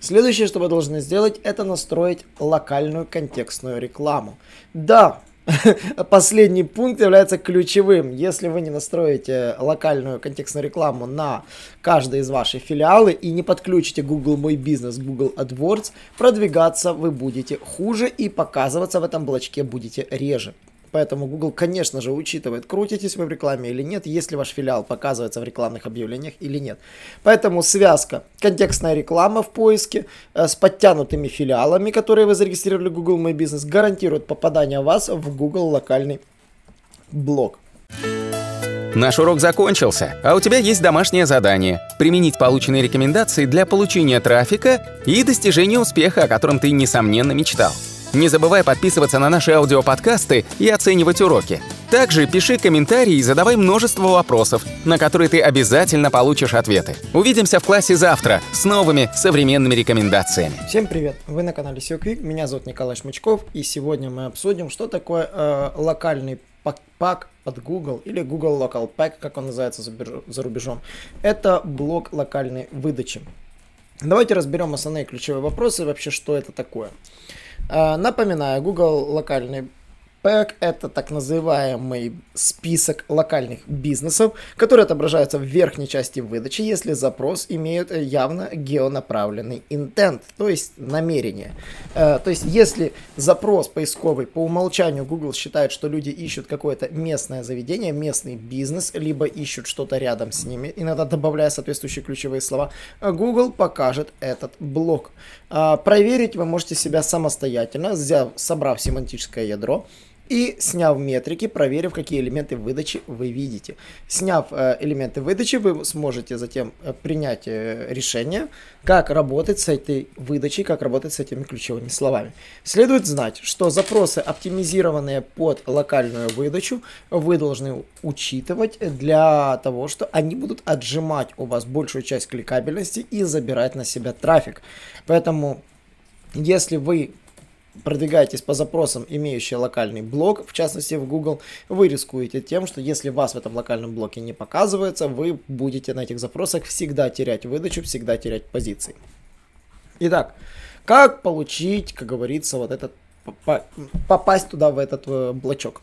Следующее, что вы должны сделать, это настроить локальную контекстную рекламу. Да, последний пункт является ключевым. Если вы не настроите локальную контекстную рекламу на каждый из ваших филиалы и не подключите Google Мой Бизнес, Google AdWords, продвигаться вы будете хуже и показываться в этом блочке будете реже. Поэтому Google, конечно же, учитывает, крутитесь вы в рекламе или нет, если ваш филиал показывается в рекламных объявлениях или нет. Поэтому связка, контекстная реклама в поиске э, с подтянутыми филиалами, которые вы зарегистрировали в Google My Business, гарантирует попадание вас в Google локальный блог. Наш урок закончился, а у тебя есть домашнее задание – применить полученные рекомендации для получения трафика и достижения успеха, о котором ты, несомненно, мечтал. Не забывай подписываться на наши аудиоподкасты и оценивать уроки. Также пиши комментарии и задавай множество вопросов, на которые ты обязательно получишь ответы. Увидимся в классе завтра с новыми современными рекомендациями. Всем привет! Вы на канале SEO Quick, меня зовут Николай Шмычков, и сегодня мы обсудим, что такое э, локальный пак от Google или Google Local Pack, как он называется за рубежом. Это блок локальной выдачи. Давайте разберем основные ключевые вопросы, вообще что это такое. А, напоминаю, Google локальный Пэк – это так называемый список локальных бизнесов, который отображается в верхней части выдачи, если запрос имеет явно геонаправленный интент, то есть намерение. Э, то есть если запрос поисковый по умолчанию Google считает, что люди ищут какое-то местное заведение, местный бизнес, либо ищут что-то рядом с ними, иногда добавляя соответствующие ключевые слова, Google покажет этот блок. Э, проверить вы можете себя самостоятельно, взяв, собрав семантическое ядро, и сняв метрики, проверив, какие элементы выдачи вы видите. Сняв э, элементы выдачи, вы сможете затем э, принять э, решение, как работать с этой выдачей, как работать с этими ключевыми словами. Следует знать, что запросы, оптимизированные под локальную выдачу, вы должны учитывать для того, что они будут отжимать у вас большую часть кликабельности и забирать на себя трафик. Поэтому если вы продвигаетесь по запросам, имеющие локальный блок, в частности в Google, вы рискуете тем, что если вас в этом локальном блоке не показывается, вы будете на этих запросах всегда терять выдачу, всегда терять позиции. Итак, как получить, как говорится, вот этот, попасть туда, в этот э, блочок?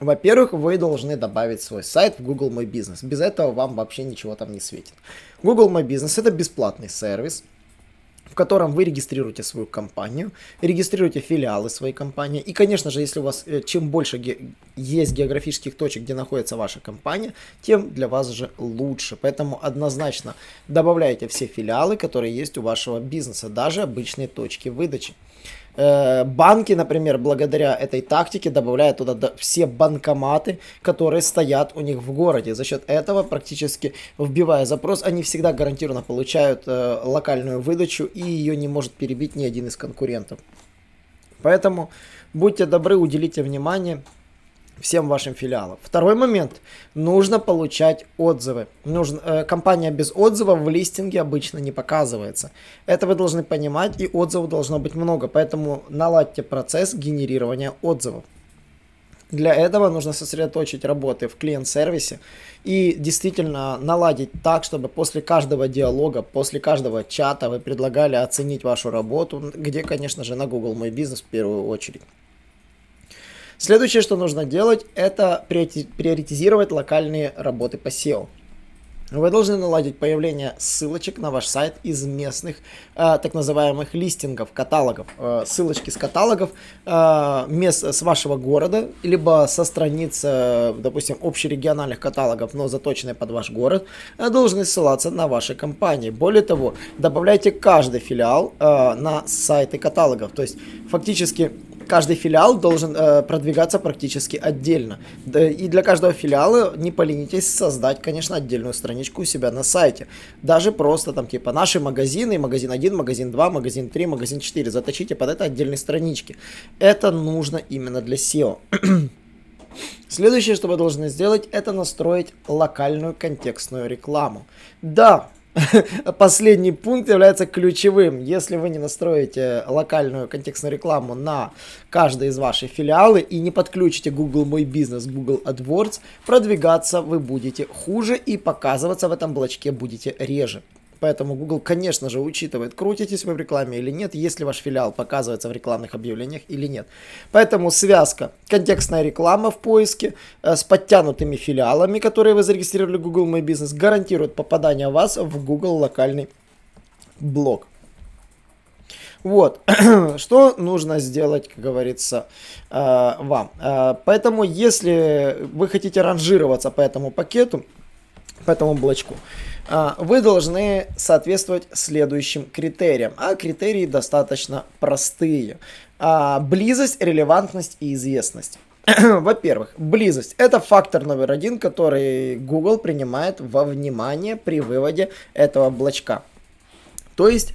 Во-первых, вы должны добавить свой сайт в Google My Business. Без этого вам вообще ничего там не светит. Google My Business это бесплатный сервис, в котором вы регистрируете свою компанию, регистрируете филиалы своей компании. И, конечно же, если у вас э, чем больше ге- есть географических точек, где находится ваша компания, тем для вас же лучше. Поэтому однозначно добавляйте все филиалы, которые есть у вашего бизнеса, даже обычные точки выдачи. Э, банки, например, благодаря этой тактике добавляют туда все банкоматы, которые стоят у них в городе. За счет этого, практически вбивая запрос, они всегда гарантированно получают э, локальную выдачу, и ее не может перебить ни один из конкурентов. Поэтому будьте добры, уделите внимание всем вашим филиалам. Второй момент. Нужно получать отзывы. Нужно, э, компания без отзывов в листинге обычно не показывается. Это вы должны понимать, и отзывов должно быть много. Поэтому наладьте процесс генерирования отзывов. Для этого нужно сосредоточить работы в клиент-сервисе и действительно наладить так, чтобы после каждого диалога, после каждого чата вы предлагали оценить вашу работу, где, конечно же, на Google Мой Бизнес в первую очередь. Следующее, что нужно делать, это приоритизировать локальные работы по SEO. Вы должны наладить появление ссылочек на ваш сайт из местных э, так называемых листингов, каталогов. Э, ссылочки с каталогов э, мест с вашего города, либо со страниц, э, допустим, общерегиональных каталогов, но заточенные под ваш город, э, должны ссылаться на ваши компании. Более того, добавляйте каждый филиал э, на сайты каталогов. То есть, фактически, каждый филиал должен э, продвигаться практически отдельно. И для каждого филиала не поленитесь создать, конечно, отдельную страничку у себя на сайте. Даже просто там типа наши магазины, магазин 1, магазин 2, магазин 3, магазин 4. Заточите под это отдельные странички. Это нужно именно для SEO. Следующее, что вы должны сделать, это настроить локальную контекстную рекламу. Да, последний пункт является ключевым. Если вы не настроите локальную контекстную рекламу на каждый из ваших филиалы и не подключите Google Мой Бизнес, Google AdWords, продвигаться вы будете хуже и показываться в этом блочке будете реже. Поэтому Google, конечно же, учитывает, крутитесь вы в рекламе или нет, если ваш филиал показывается в рекламных объявлениях или нет. Поэтому связка, контекстная реклама в поиске э, с подтянутыми филиалами, которые вы зарегистрировали в Google My Business, гарантирует попадание вас в Google локальный блог. Вот, что нужно сделать, как говорится, э, вам. Э, поэтому, если вы хотите ранжироваться по этому пакету, по этому блочку, вы должны соответствовать следующим критериям. А критерии достаточно простые. Близость, релевантность и известность. Во-первых, близость. Это фактор номер один, который Google принимает во внимание при выводе этого блочка. То есть а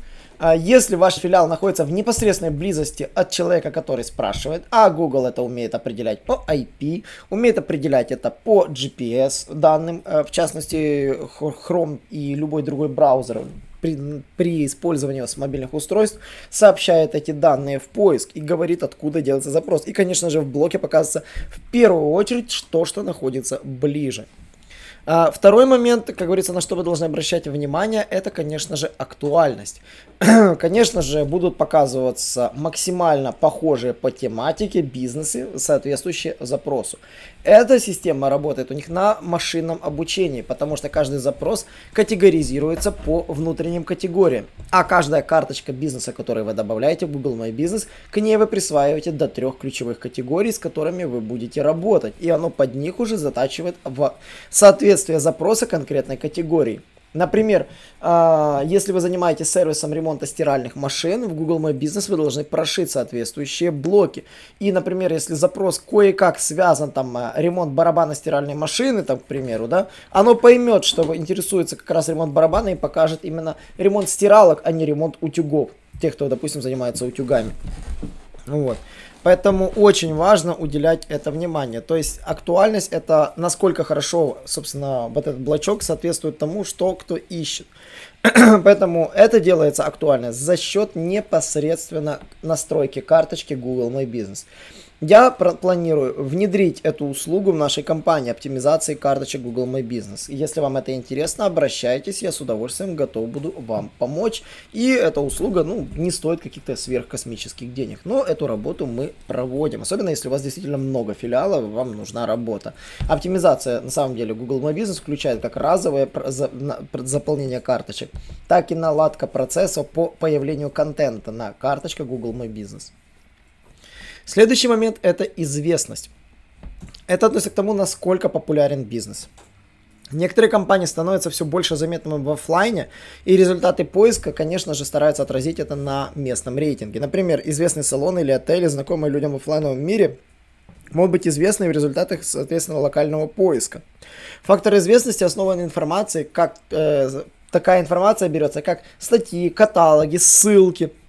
если ваш филиал находится в непосредственной близости от человека, который спрашивает, а Google это умеет определять по IP, умеет определять это по GPS данным, э, в частности Chrome и любой другой браузер при, при использовании с мобильных устройств сообщает эти данные в поиск и говорит, откуда делается запрос. И, конечно же, в блоке показывается в первую очередь то, что находится ближе. А, второй момент, как говорится, на что вы должны обращать внимание, это, конечно же, актуальность. конечно же, будут показываться максимально похожие по тематике бизнесы, соответствующие запросу. Эта система работает у них на машинном обучении, потому что каждый запрос категоризируется по внутренним категориям. А каждая карточка бизнеса, которую вы добавляете в Google My Business, к ней вы присваиваете до трех ключевых категорий, с которыми вы будете работать. И оно под них уже затачивает в соответствие запроса конкретной категории. Например, а, если вы занимаетесь сервисом ремонта стиральных машин, в Google My Business вы должны прошить соответствующие блоки. И, например, если запрос кое-как связан, там, а, ремонт барабана стиральной машины, там, к примеру, да, оно поймет, что интересуется как раз ремонт барабана и покажет именно ремонт стиралок, а не ремонт утюгов. Тех, кто, допустим, занимается утюгами. Вот. Поэтому очень важно уделять это внимание. То есть актуальность это насколько хорошо, собственно, вот этот блочок соответствует тому, что кто ищет. Поэтому это делается актуально за счет непосредственно настройки карточки Google My Business. Я планирую внедрить эту услугу в нашей компании оптимизации карточек Google My Business. Если вам это интересно, обращайтесь, я с удовольствием готов буду вам помочь. И эта услуга, ну, не стоит каких-то сверхкосмических денег, но эту работу мы проводим. Особенно если у вас действительно много филиалов, вам нужна работа. Оптимизация, на самом деле, Google My Business включает как разовое заполнение карточек, так и наладка процесса по появлению контента на карточках Google My Business. Следующий момент это известность. Это относится к тому, насколько популярен бизнес. Некоторые компании становятся все больше заметными в офлайне, и результаты поиска, конечно же, стараются отразить это на местном рейтинге. Например, известный салон или отели, знакомые людям в офлайновом мире, могут быть известны в результатах, соответственно, локального поиска. Фактор известности основан на информации, как э, такая информация берется, как статьи, каталоги, ссылки –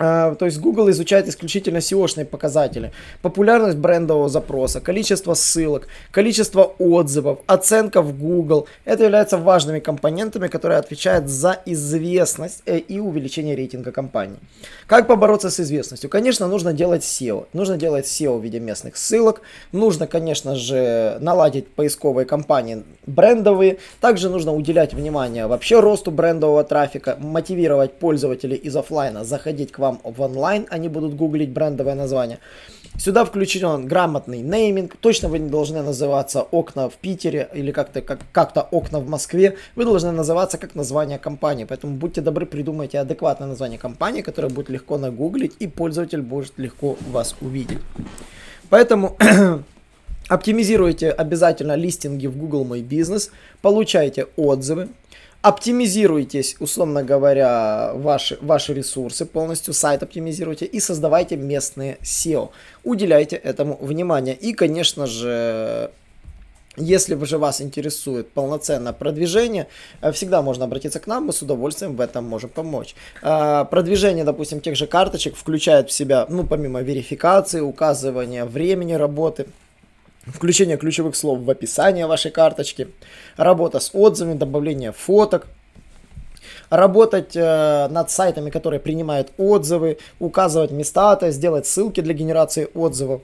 то есть Google изучает исключительно SEO-шные показатели. Популярность брендового запроса, количество ссылок, количество отзывов, оценка в Google. Это являются важными компонентами, которые отвечают за известность э, и увеличение рейтинга компании. Как побороться с известностью? Конечно, нужно делать SEO. Нужно делать SEO в виде местных ссылок. Нужно, конечно же, наладить поисковые кампании брендовые. Также нужно уделять внимание вообще росту брендового трафика, мотивировать пользователей из офлайна заходить к вам вам в онлайн, они будут гуглить брендовое название. Сюда включен грамотный нейминг. Точно вы не должны называться окна в Питере или как-то как, как-то окна в Москве. Вы должны называться как название компании. Поэтому будьте добры, придумайте адекватное название компании, которое будет легко нагуглить и пользователь будет легко вас увидеть. Поэтому оптимизируйте обязательно листинги в Google My Business, получайте отзывы, оптимизируйтесь, условно говоря, ваши, ваши ресурсы полностью, сайт оптимизируйте и создавайте местные SEO. Уделяйте этому внимание. И, конечно же, если же вас интересует полноценное продвижение, э, всегда можно обратиться к нам, мы с удовольствием в этом можем помочь. Э, продвижение, допустим, тех же карточек включает в себя, ну, помимо верификации, указывания времени работы, включение ключевых слов в описание вашей карточки, работа с отзывами, добавление фоток, работать э, над сайтами, которые принимают отзывы, указывать места, то есть сделать ссылки для генерации отзывов.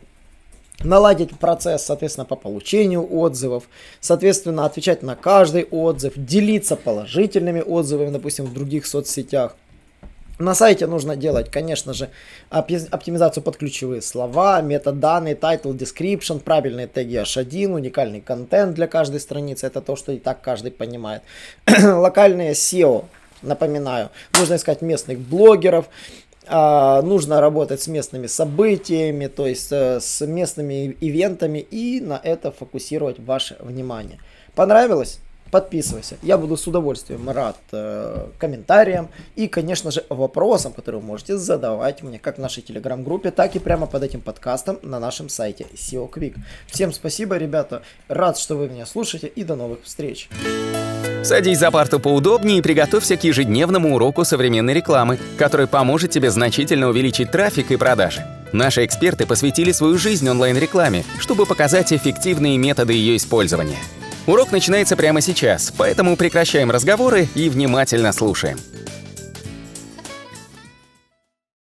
наладить процесс, соответственно, по получению отзывов, соответственно, отвечать на каждый отзыв, делиться положительными отзывами, допустим, в других соцсетях. На сайте нужно делать, конечно же, оптимизацию под ключевые слова, метаданные, title, description, правильные теги H1, уникальный контент для каждой страницы. Это то, что и так каждый понимает. Локальные SEO, напоминаю, нужно искать местных блогеров, а, нужно работать с местными событиями, то есть э, с местными ивентами и на это фокусировать ваше внимание. Понравилось? Подписывайся. Я буду с удовольствием рад э, комментариям и, конечно же, вопросам, которые вы можете задавать мне как в нашей телеграм-группе, так и прямо под этим подкастом на нашем сайте SEO Quick. Всем спасибо, ребята. Рад, что вы меня слушаете и до новых встреч. Садись за парту поудобнее и приготовься к ежедневному уроку современной рекламы, который поможет тебе значительно увеличить трафик и продажи. Наши эксперты посвятили свою жизнь онлайн-рекламе, чтобы показать эффективные методы ее использования. Урок начинается прямо сейчас, поэтому прекращаем разговоры и внимательно слушаем.